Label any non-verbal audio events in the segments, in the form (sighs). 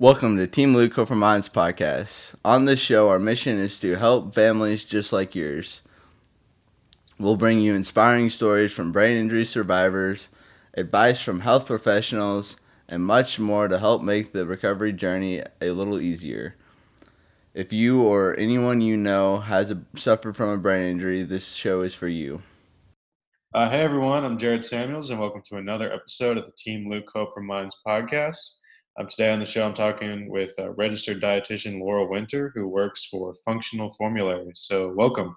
Welcome to Team Luke for Minds podcast. On this show, our mission is to help families just like yours. We'll bring you inspiring stories from brain injury survivors, advice from health professionals, and much more to help make the recovery journey a little easier. If you or anyone you know has a, suffered from a brain injury, this show is for you. Uh, hey everyone, I'm Jared Samuels, and welcome to another episode of the Team Luke Hope for Minds podcast. Um, today on the show, I'm talking with uh, registered dietitian Laura Winter, who works for Functional Formulary. So, welcome.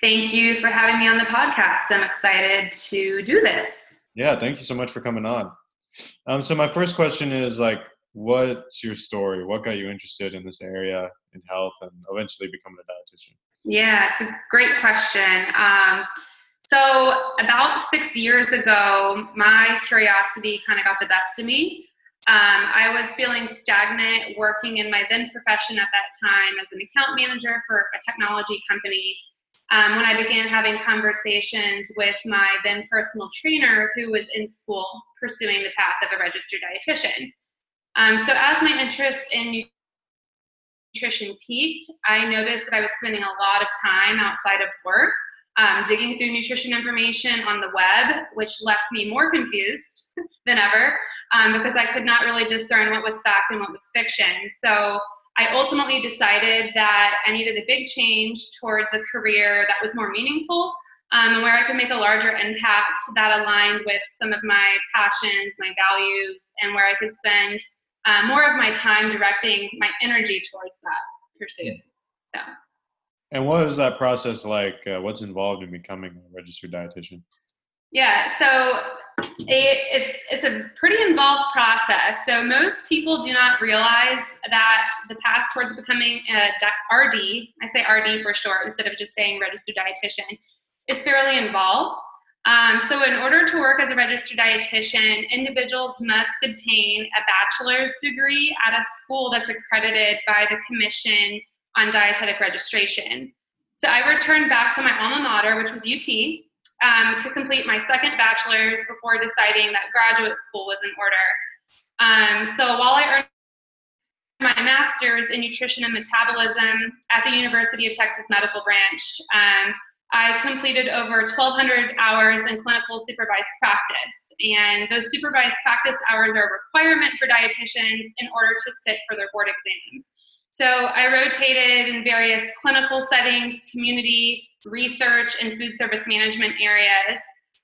Thank you for having me on the podcast. I'm excited to do this. Yeah, thank you so much for coming on. Um, so, my first question is like, what's your story? What got you interested in this area in health and eventually becoming a dietitian? Yeah, it's a great question. Um, so, about six years ago, my curiosity kind of got the best of me. Um, I was feeling stagnant working in my then profession at that time as an account manager for a technology company. Um, when I began having conversations with my then personal trainer who was in school pursuing the path of a registered dietitian. Um, so, as my interest in nutrition peaked, I noticed that I was spending a lot of time outside of work um, digging through nutrition information on the web, which left me more confused (laughs) than ever um, because I could not really discern what was fact and what was fiction. So I ultimately decided that I needed a big change towards a career that was more meaningful um, and where I could make a larger impact that aligned with some of my passions, my values, and where I could spend uh, more of my time directing my energy towards that pursuit. So. And what is that process like? Uh, what's involved in becoming a registered dietitian? Yeah, so it, it's it's a pretty involved process. So most people do not realize that the path towards becoming a RD, I say RD for short instead of just saying registered dietitian, is fairly involved. Um, so in order to work as a registered dietitian, individuals must obtain a bachelor's degree at a school that's accredited by the Commission on dietetic registration. So I returned back to my alma mater, which was UT, um, to complete my second bachelor's before deciding that graduate school was in order. Um, so while I earned my master's in nutrition and metabolism at the University of Texas Medical Branch, um, I completed over 1,200 hours in clinical supervised practice. And those supervised practice hours are a requirement for dietitians in order to sit for their board exams. So I rotated in various clinical settings, community, research, and food service management areas.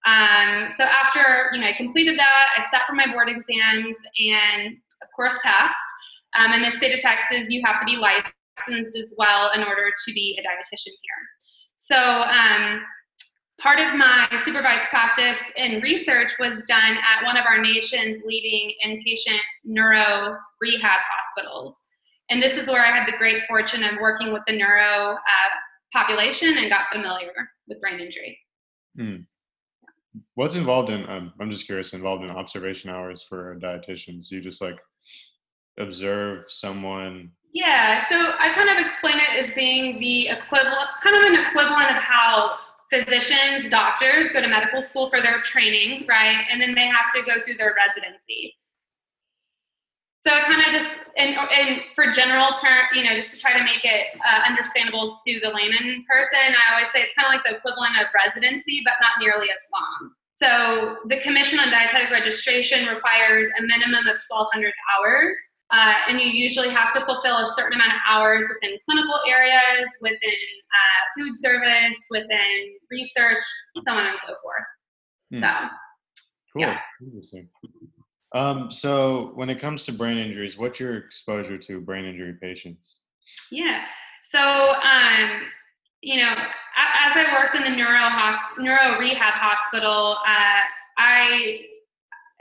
Um, so after you know I completed that, I sat for my board exams and of course passed. Um, in the state of Texas, you have to be licensed as well in order to be a dietitian here. So um, part of my supervised practice and research was done at one of our nation's leading inpatient neuro rehab hospitals. And this is where I had the great fortune of working with the neuro uh, population and got familiar with brain injury. Hmm. What's involved in, um, I'm just curious, involved in observation hours for dietitians? You just like observe someone? Yeah, so I kind of explain it as being the equivalent, kind of an equivalent of how physicians, doctors go to medical school for their training, right? And then they have to go through their residency. So I kind of just, and, and for general term, you know, just to try to make it uh, understandable to the layman person, I always say it's kind of like the equivalent of residency, but not nearly as long. So the Commission on Dietetic Registration requires a minimum of 1,200 hours. Uh, and you usually have to fulfill a certain amount of hours within clinical areas, within uh, food service, within research, so on and so forth. Hmm. So, cool. Yeah. Interesting. Um, so when it comes to brain injuries, what's your exposure to brain injury patients? Yeah. So, um, you know, as I worked in the neuro hosp- neuro rehab hospital, uh, I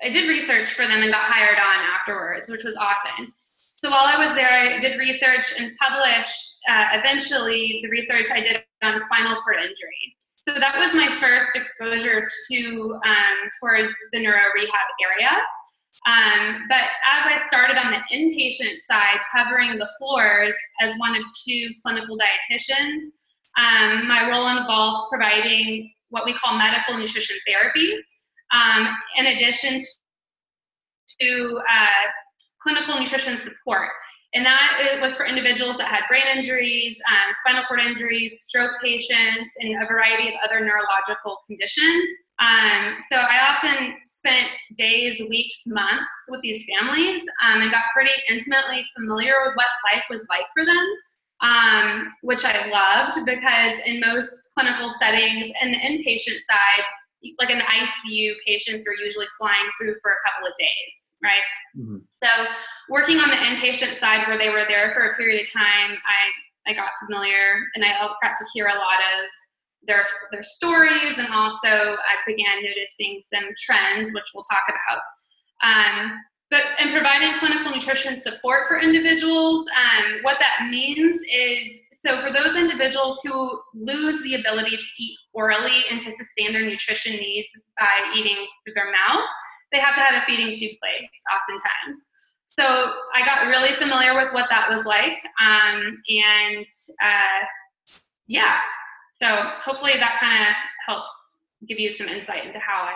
I did research for them and got hired on afterwards, which was awesome. So while I was there, I did research and published uh, eventually the research I did on spinal cord injury. So that was my first exposure to um, towards the neuro rehab area. Um, but as I started on the inpatient side, covering the floors as one of two clinical dietitians, um, my role involved providing what we call medical nutrition therapy, um, in addition to uh, clinical nutrition support. And that was for individuals that had brain injuries, um, spinal cord injuries, stroke patients, and a variety of other neurological conditions. Um, so I often spent days, weeks, months with these families um, and got pretty intimately familiar with what life was like for them, um, which I loved because in most clinical settings, in the inpatient side, like in the ICU, patients are usually flying through for a couple of days, right? Mm-hmm. So working on the inpatient side where they were there for a period of time, I, I got familiar and I got to hear a lot of their, their stories and also I began noticing some trends, which we'll talk about. Um, but in providing clinical nutrition support for individuals, um, what that means is so for those individuals who lose the ability to eat orally and to sustain their nutrition needs by eating through their mouth, they have to have a feeding tube placed oftentimes. So I got really familiar with what that was like. Um, and uh, yeah, so hopefully that kind of helps give you some insight into how I,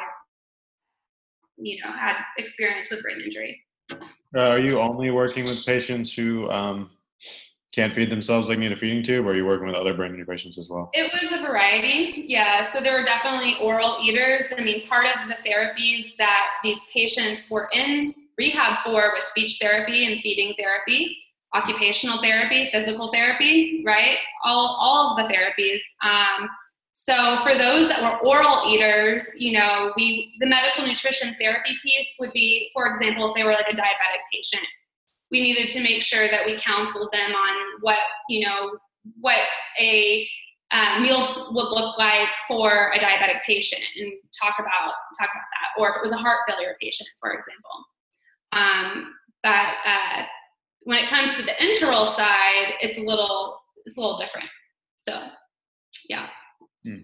you know, had experience with brain injury. Uh, are you only working with patients who um, can't feed themselves like need a feeding tube, or are you working with other brain injury patients as well? It was a variety, yeah. So there were definitely oral eaters. I mean, part of the therapies that these patients were in rehab for was speech therapy and feeding therapy occupational therapy, physical therapy, right? All, all of the therapies. Um, so for those that were oral eaters, you know, we the medical nutrition therapy piece would be, for example, if they were like a diabetic patient, we needed to make sure that we counseled them on what you know what a uh, meal would look like for a diabetic patient and talk about talk about that, or if it was a heart failure patient, for example. Um, but uh, when it comes to the enteral side, it's a little it's a little different. So, yeah. Hmm.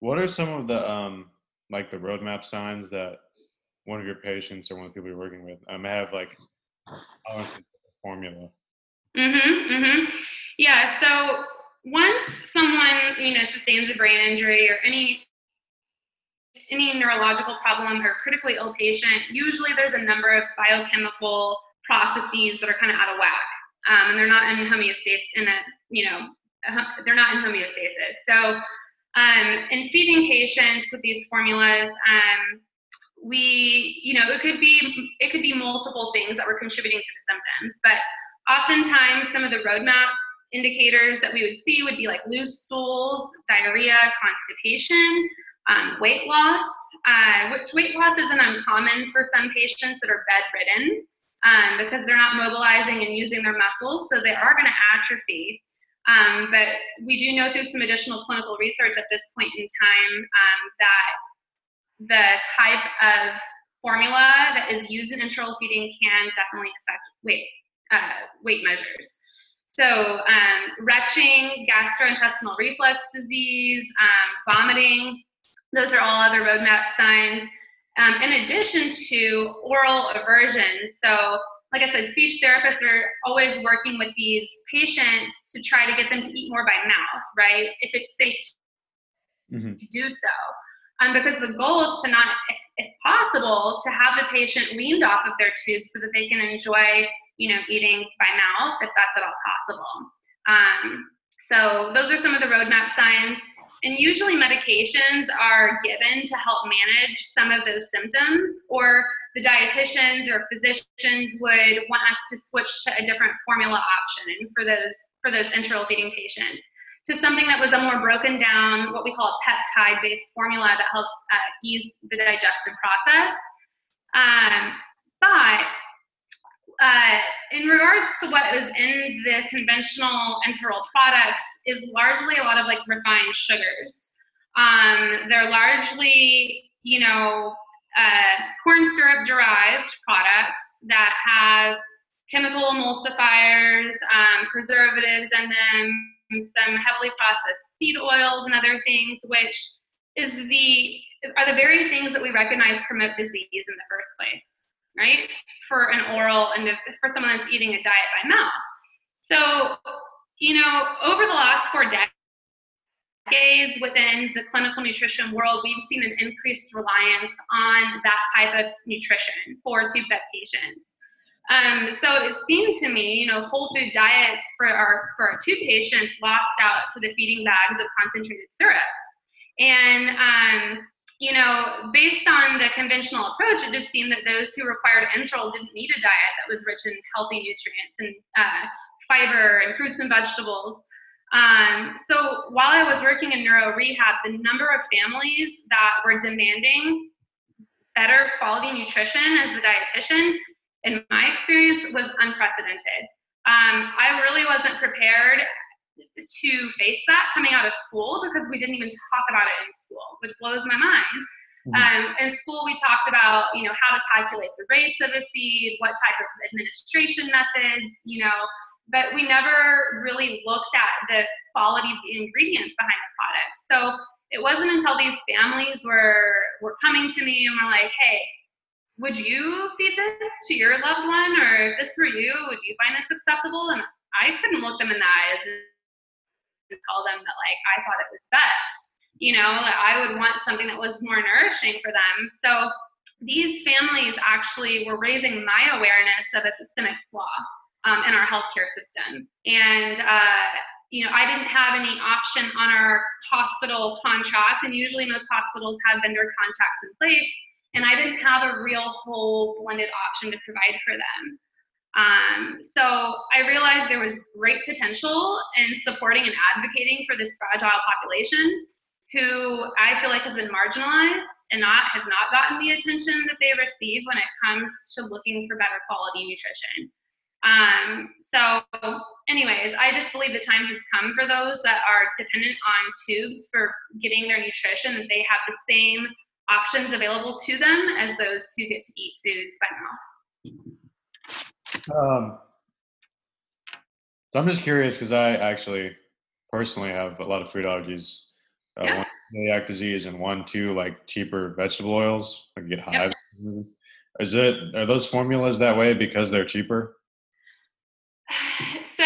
What are some of the um like the roadmap signs that one of your patients or one of the people you're working with um, have like formula? Mhm. Mhm. Yeah. So once someone you know sustains a brain injury or any any neurological problem or critically ill patient, usually there's a number of biochemical processes that are kind of out of whack, um, and they're not in homeostasis. In a you know, they're not in homeostasis. So, um, in feeding patients with these formulas, um, we you know it could be it could be multiple things that were contributing to the symptoms, but oftentimes some of the roadmap indicators that we would see would be like loose stools, diarrhea, constipation, um, weight loss, uh, which weight loss isn't uncommon for some patients that are bedridden um, because they're not mobilizing and using their muscles, so they are going to atrophy. Um, but we do know through some additional clinical research at this point in time um, that the type of formula that is used in enteral feeding can definitely affect weight uh, weight measures. So, um, retching, gastrointestinal reflux disease, um, vomiting, those are all other roadmap signs um, in addition to oral aversion. So, like I said, speech therapists are always working with these patients to try to get them to eat more by mouth, right? If it's safe mm-hmm. to do so. Um, because the goal is to not, if, if, possible, to have the patient weaned off of their tube so that they can enjoy, you know, eating by mouth if that's at all possible. Um, so those are some of the roadmap signs. And usually medications are given to help manage some of those symptoms, or the dietitians or physicians would want us to switch to a different formula option for those for those enteral feeding patients to something that was a more broken down, what we call a peptide based formula that helps uh, ease the digestive process. Um, but uh, in regards to what is in the conventional enteral products is largely a lot of like refined sugars. Um, they're largely, you know, uh, corn syrup derived products that have chemical emulsifiers, um, preservatives in them, some heavily processed seed oils and other things, which is the are the very things that we recognize promote disease in the first place right? For an oral and for someone that's eating a diet by mouth. So, you know, over the last four decades within the clinical nutrition world, we've seen an increased reliance on that type of nutrition for tube fed patients. Um, so it seemed to me, you know, whole food diets for our for our two patients lost out to the feeding bags of concentrated syrups. And um, you know, based on the conventional approach, it just seemed that those who required enteral didn't need a diet that was rich in healthy nutrients and uh, fiber and fruits and vegetables. Um, so while I was working in neuro rehab, the number of families that were demanding better quality nutrition as the dietitian, in my experience, was unprecedented. Um, I really wasn't prepared to face that coming out of school because we didn't even talk about it in school, which blows my mind. Mm-hmm. Um, in school, we talked about you know how to calculate the rates of a feed, what type of administration methods, you know, but we never really looked at the quality of the ingredients behind the product. So it wasn't until these families were were coming to me and were like, "Hey, would you feed this to your loved one, or if this were you, would you find this acceptable?" And I couldn't look them in the eyes tell them that like I thought it was best. You know, that I would want something that was more nourishing for them. So these families actually were raising my awareness of a systemic flaw um, in our healthcare system. And uh, you know, I didn't have any option on our hospital contract, and usually most hospitals have vendor contracts in place, and I didn't have a real whole blended option to provide for them. Um, so I realized there was great potential in supporting and advocating for this fragile population who I feel like has been marginalized and not has not gotten the attention that they receive when it comes to looking for better quality nutrition. Um, so, anyways, I just believe the time has come for those that are dependent on tubes for getting their nutrition that they have the same options available to them as those who get to eat foods by mouth. Um, so I'm just curious because I actually personally have a lot of food allergies. Uh, yeah. One celiac disease and one, two, like cheaper vegetable oils. I get hives. Yep. Is it are those formulas that way because they're cheaper? (sighs) So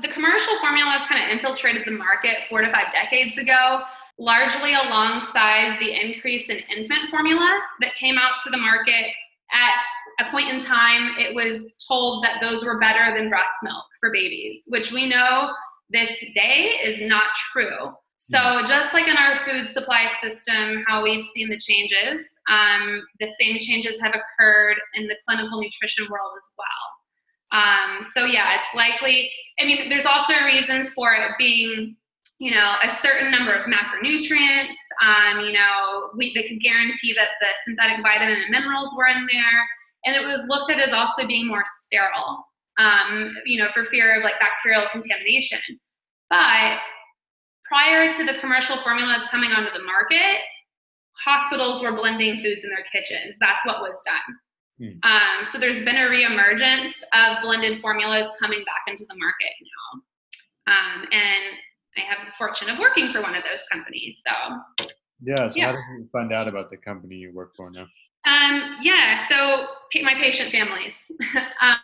the commercial formulas kind of infiltrated the market four to five decades ago, largely alongside the increase in infant formula that came out to the market at a point in time, it was told that those were better than breast milk for babies, which we know this day is not true. So, mm. just like in our food supply system, how we've seen the changes, um, the same changes have occurred in the clinical nutrition world as well. Um, so, yeah, it's likely, I mean, there's also reasons for it being you know, a certain number of macronutrients. Um, you know, we, they could guarantee that the synthetic vitamin and minerals were in there and it was looked at as also being more sterile, um, you know, for fear of like bacterial contamination. But prior to the commercial formulas coming onto the market, hospitals were blending foods in their kitchens. That's what was done. Hmm. Um, so there's been a reemergence of blended formulas coming back into the market now. Um, and I have the fortune of working for one of those companies. So yeah, so yeah. how did you find out about the company you work for now? Um, yeah, so my patient families. (laughs)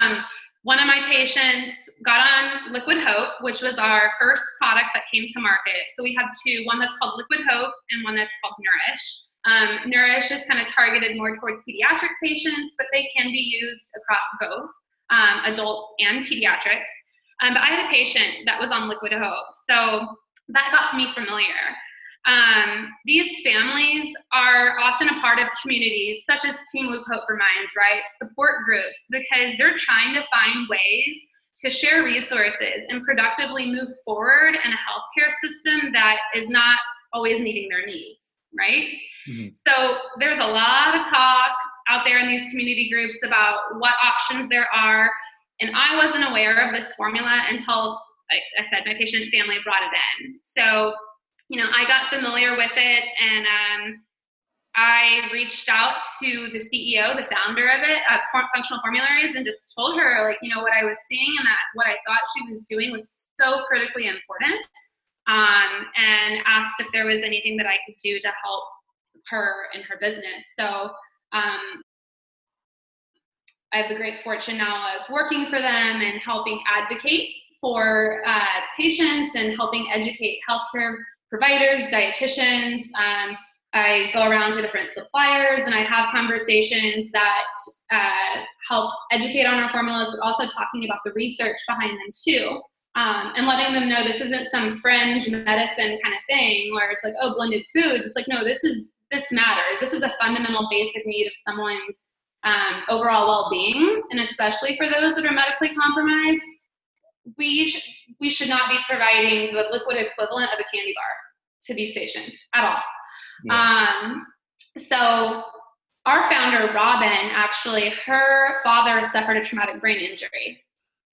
um, one of my patients got on Liquid Hope, which was our first product that came to market. So we have two, one that's called Liquid Hope and one that's called Nourish. Um, Nourish is kind of targeted more towards pediatric patients, but they can be used across both um, adults and pediatrics. Um, but I had a patient that was on Liquid Hope, so that got me familiar. Um, these families are often a part of communities such as Team Luke Hope for Minds, right? Support groups, because they're trying to find ways to share resources and productively move forward in a healthcare system that is not always meeting their needs, right? Mm-hmm. So there's a lot of talk out there in these community groups about what options there are. And I wasn't aware of this formula until, like I said, my patient family brought it in. So you know, I got familiar with it and um, I reached out to the CEO, the founder of it, uh, Functional Formularies, and just told her, like, you know, what I was seeing and that what I thought she was doing was so critically important. Um, and asked if there was anything that I could do to help her in her business. So um, I have the great fortune now of working for them and helping advocate for uh, patients and helping educate healthcare providers, dietitians, um, I go around to different suppliers and I have conversations that uh, help educate on our formulas, but also talking about the research behind them too. Um, and letting them know this isn't some fringe medicine kind of thing where it's like, oh, blended foods. It's like, no, this is this matters. This is a fundamental basic need of someone's um, overall well-being, and especially for those that are medically compromised, we we should not be providing the liquid equivalent of a candy bar to these patients at all. Yeah. Um, so our founder Robin actually, her father suffered a traumatic brain injury,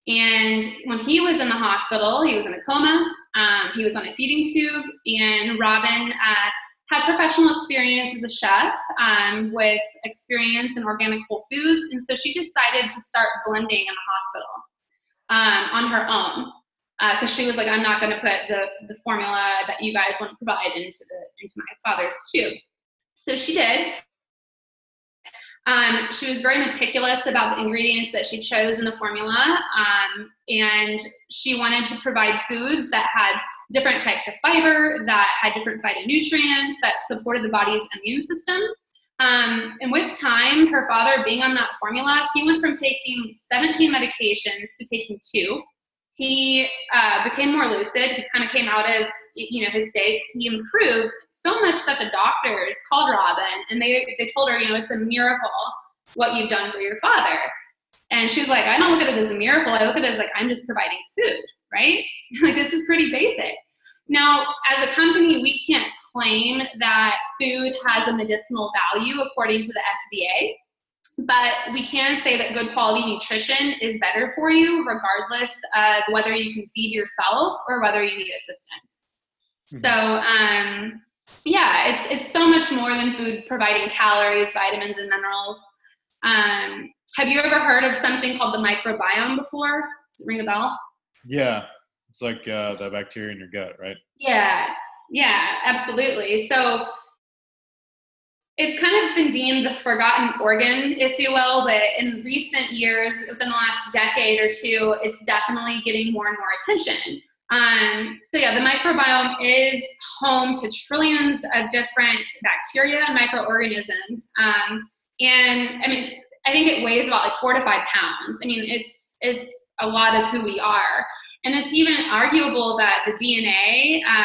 and when he was in the hospital, he was in a coma. Um, he was on a feeding tube, and Robin. Uh, had professional experience as a chef um, with experience in organic whole foods, and so she decided to start blending in the hospital um, on her own because uh, she was like, I'm not going to put the the formula that you guys want to provide into the into my father's tube. So she did. Um, she was very meticulous about the ingredients that she chose in the formula, um, and she wanted to provide foods that had different types of fiber, that had different phytonutrients, that supported the body's immune system. Um, and with time, her father being on that formula, he went from taking 17 medications to taking two. He uh, became more lucid. He kind of came out of you know his state. He improved so much that the doctors called Robin and they they told her, you know, it's a miracle what you've done for your father. And she was like, I don't look at it as a miracle. I look at it as like I'm just providing food right? (laughs) like this is pretty basic. Now, as a company, we can't claim that food has a medicinal value according to the FDA, but we can say that good quality nutrition is better for you regardless of whether you can feed yourself or whether you need assistance. Mm-hmm. So, um, yeah, it's it's so much more than food providing calories, vitamins, and minerals. Um, have you ever heard of something called the microbiome before? Does it ring a bell? Yeah, it's like uh, the bacteria in your gut, right? Yeah, yeah, absolutely. So it's kind of been deemed the forgotten organ, if you will, but in recent years, within the last decade or two, it's definitely getting more and more attention. Um, so yeah, the microbiome is home to trillions of different bacteria and microorganisms. Um, and I mean, I think it weighs about like four to five pounds. I mean, it's it's a lot of who we are. And it's even arguable that the DNA, uh,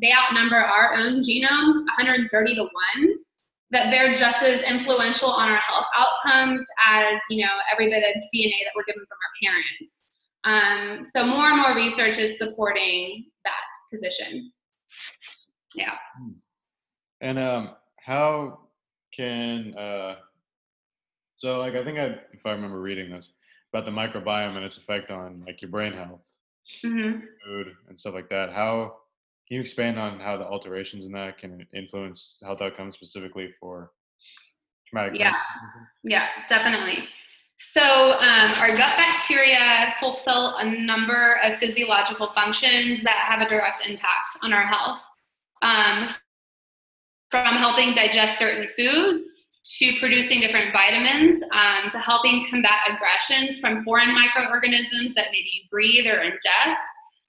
they outnumber our own genomes 130 to 1, that they're just as influential on our health outcomes as, you know, every bit of DNA that we're given from our parents. Um, so more and more research is supporting that position. Yeah. Hmm. And um, how can, uh, so like I think I, if I remember reading this, about the microbiome and its effect on like your brain health, mm-hmm. food, and stuff like that. How can you expand on how the alterations in that can influence health outcomes specifically for traumatic? Yeah, yeah, definitely. So um, our gut bacteria fulfill a number of physiological functions that have a direct impact on our health. Um, from helping digest certain foods to producing different vitamins, um, to helping combat aggressions from foreign microorganisms that maybe you breathe or ingest.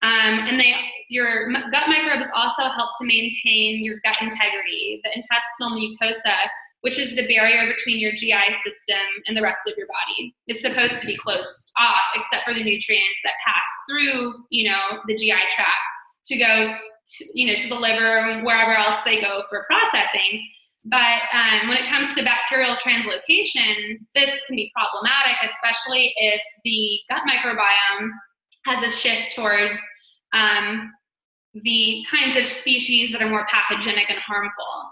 Um, and they, your gut microbes also help to maintain your gut integrity, the intestinal mucosa, which is the barrier between your GI system and the rest of your body. It's supposed to be closed off, except for the nutrients that pass through, you know, the GI tract to go, to, you know, to the liver, wherever else they go for processing. But um, when it comes to bacterial translocation, this can be problematic, especially if the gut microbiome has a shift towards um, the kinds of species that are more pathogenic and harmful.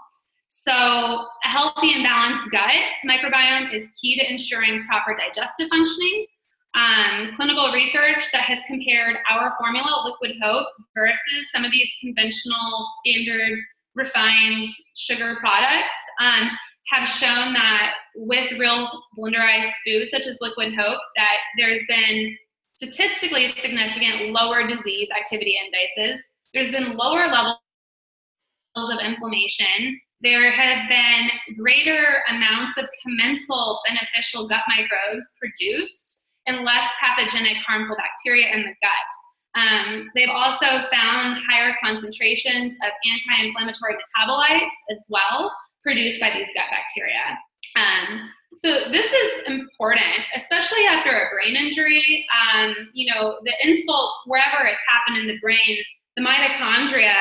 So, a healthy and balanced gut microbiome is key to ensuring proper digestive functioning. Um, clinical research that has compared our formula, Liquid Hope, versus some of these conventional standard refined sugar products um, have shown that with real blenderized foods such as liquid hope that there's been statistically significant lower disease activity indices. There's been lower levels of inflammation. There have been greater amounts of commensal beneficial gut microbes produced and less pathogenic harmful bacteria in the gut. Um, they've also found higher concentrations of anti inflammatory metabolites as well produced by these gut bacteria. Um, so this is important, especially after a brain injury. Um, you know, the insult, wherever it's happened in the brain, the mitochondria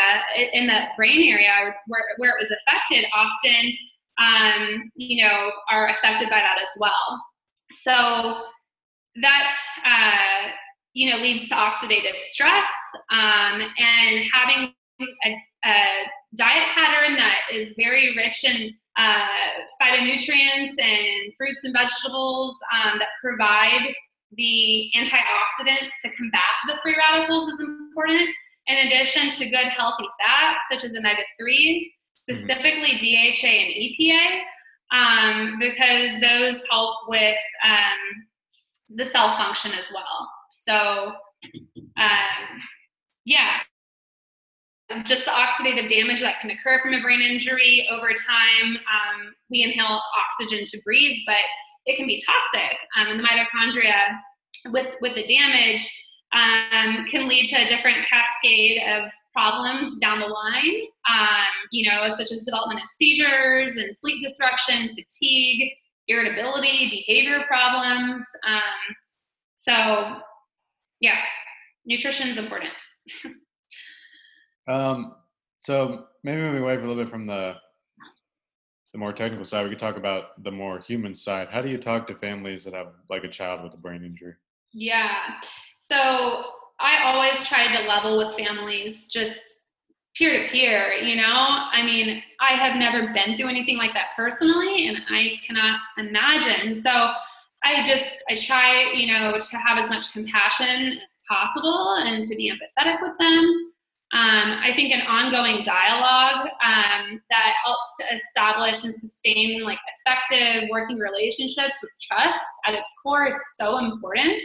in the brain area where, where it was affected often, um, you know, are affected by that as well. So that, uh, you know, leads to oxidative stress um, and having a, a, diet pattern that is very rich in uh, phytonutrients and fruits and vegetables um, that provide the antioxidants to combat the free radicals is important in addition to good healthy fats such as omega-3s, specifically DHA and EPA, um, because those help with um, the cell function as well. So, um, yeah, just the oxidative damage that can occur from a brain injury over time. Um, we inhale oxygen to breathe, but it can be toxic. Um, and the mitochondria, with with the damage, um, can lead to a different cascade of problems down the line, um, you know, such as development of seizures and sleep disruption, fatigue, irritability, behavior problems. Um, so, yeah, nutrition is important. (laughs) um, so maybe moving away for a little bit from the the more technical side, we could talk about the more human side. How do you talk to families that have like a child with a brain injury? Yeah. So I always tried to level with families just peer to peer, you know? I mean, I have never been through anything like that personally, and I cannot imagine. So I just, I try, you know, to have as much compassion as possible and to be empathetic with them. Um, I think an ongoing dialogue um, that helps to establish and sustain like effective working relationships with trust at its core is so important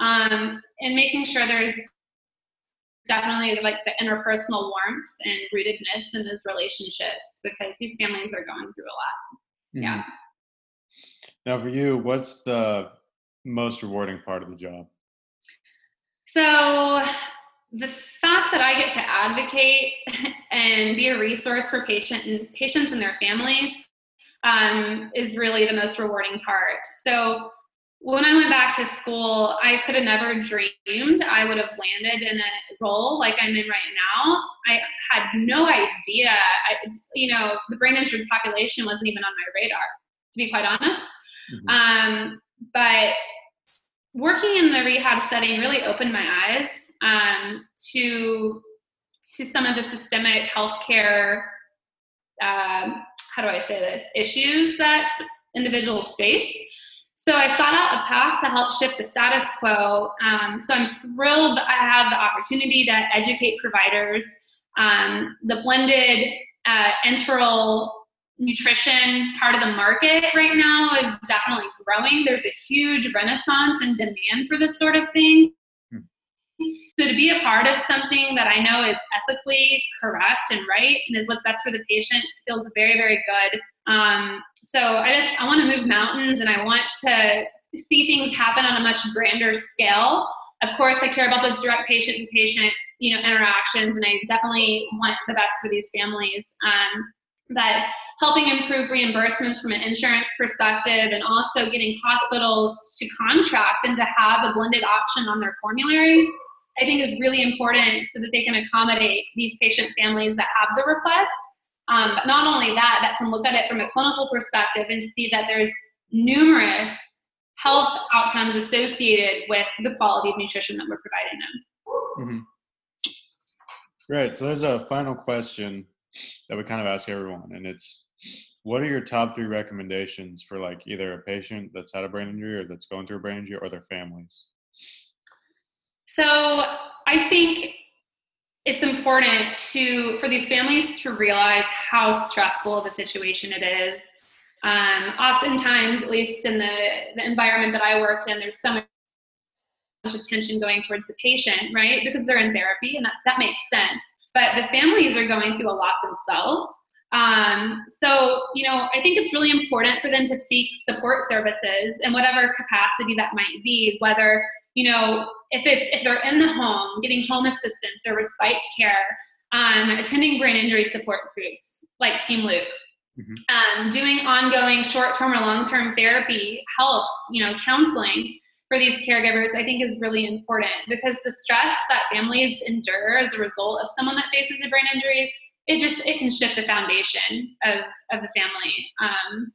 um, and making sure there's definitely like the interpersonal warmth and rootedness in those relationships because these families are going through a lot. Mm-hmm. Yeah. Now, for you, what's the most rewarding part of the job? So, the fact that I get to advocate (laughs) and be a resource for patient and patients and their families um, is really the most rewarding part. So, when I went back to school, I could have never dreamed I would have landed in a role like I'm in right now. I had no idea. I, you know, the brain injured population wasn't even on my radar, to be quite honest. Mm-hmm. Um, but working in the rehab setting really opened my eyes um, to to some of the systemic healthcare. Um, how do I say this? Issues that individuals face so I sought out a path to help shift the status quo. Um, so I'm thrilled I have the opportunity to educate providers. Um, the blended uh, enteral nutrition part of the market right now is definitely growing. There's a huge renaissance and demand for this sort of thing. So to be a part of something that I know is ethically correct and right and is what's best for the patient feels very, very good. Um, so I just I want to move mountains and I want to see things happen on a much grander scale. Of course, I care about those direct patient to patient you know interactions, and I definitely want the best for these families. Um, but helping improve reimbursements from an insurance perspective and also getting hospitals to contract and to have a blended option on their formularies i think is really important so that they can accommodate these patient families that have the request um, but not only that, that can look at it from a clinical perspective and see that there's numerous health outcomes associated with the quality of nutrition that we're providing them. Mm-hmm. Right. So there's a final question that we kind of ask everyone, and it's what are your top three recommendations for like either a patient that's had a brain injury or that's going through a brain injury or their families? So I think it's important to for these families to realize how stressful of a situation it is. Um, oftentimes, at least in the, the environment that I worked in, there's so much attention going towards the patient, right? Because they're in therapy, and that, that makes sense. But the families are going through a lot themselves. Um, so, you know, I think it's really important for them to seek support services in whatever capacity that might be, whether you know, if it's if they're in the home, getting home assistance or respite care, um, attending brain injury support groups like Team Luke. Mm-hmm. Um, doing ongoing short-term or long-term therapy helps, you know, counseling for these caregivers, I think is really important because the stress that families endure as a result of someone that faces a brain injury, it just it can shift the foundation of of the family. Um,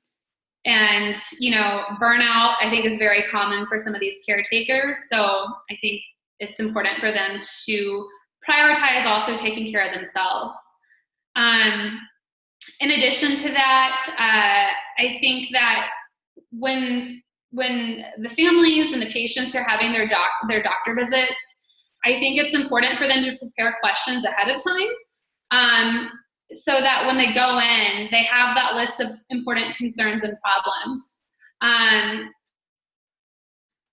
and you know, burnout I think is very common for some of these caretakers. So I think it's important for them to prioritize also taking care of themselves. Um, in addition to that, uh, I think that when when the families and the patients are having their doc their doctor visits, I think it's important for them to prepare questions ahead of time, um, so that when they go in, they have that list of important concerns and problems. Um,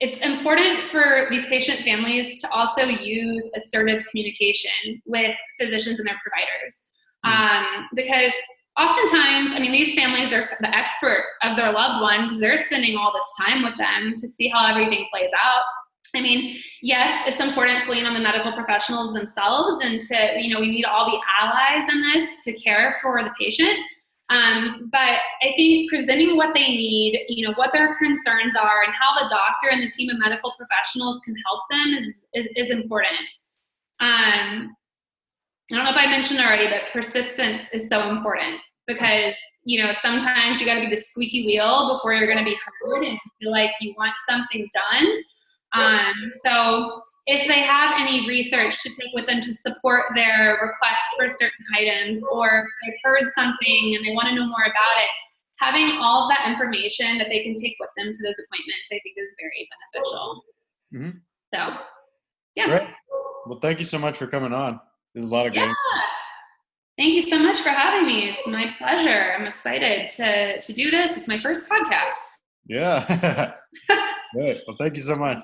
it's important for these patient families to also use assertive communication with physicians and their providers hmm. um, because oftentimes, I mean, these families are the expert of their loved one because they're spending all this time with them to see how everything plays out. I mean, yes, it's important to lean on the medical professionals themselves and to, you know, we need all the allies in this to care for the patient. Um, but I think presenting what they need, you know, what their concerns are, and how the doctor and the team of medical professionals can help them is, is, is important. Um, I don't know if I mentioned already, but persistence is so important because you know sometimes you got to be the squeaky wheel before you're going to be heard and feel like you want something done. Um, so if they have any research to take with them to support their requests for certain items, or they've heard something and they want to know more about it, having all of that information that they can take with them to those appointments, I think is very beneficial. Mm-hmm. So, yeah. Great. Well, thank you so much for coming on. There's a lot of great. Yeah. Thank you so much for having me. It's my pleasure. I'm excited to to do this. It's my first podcast. Yeah. (laughs) Great. Well, thank you so much.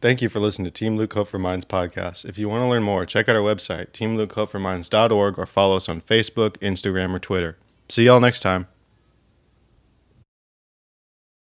Thank you for listening to Team Luke Hope for Minds podcast. If you want to learn more, check out our website, teamlukehopeforminds.org, or follow us on Facebook, Instagram, or Twitter. See y'all next time.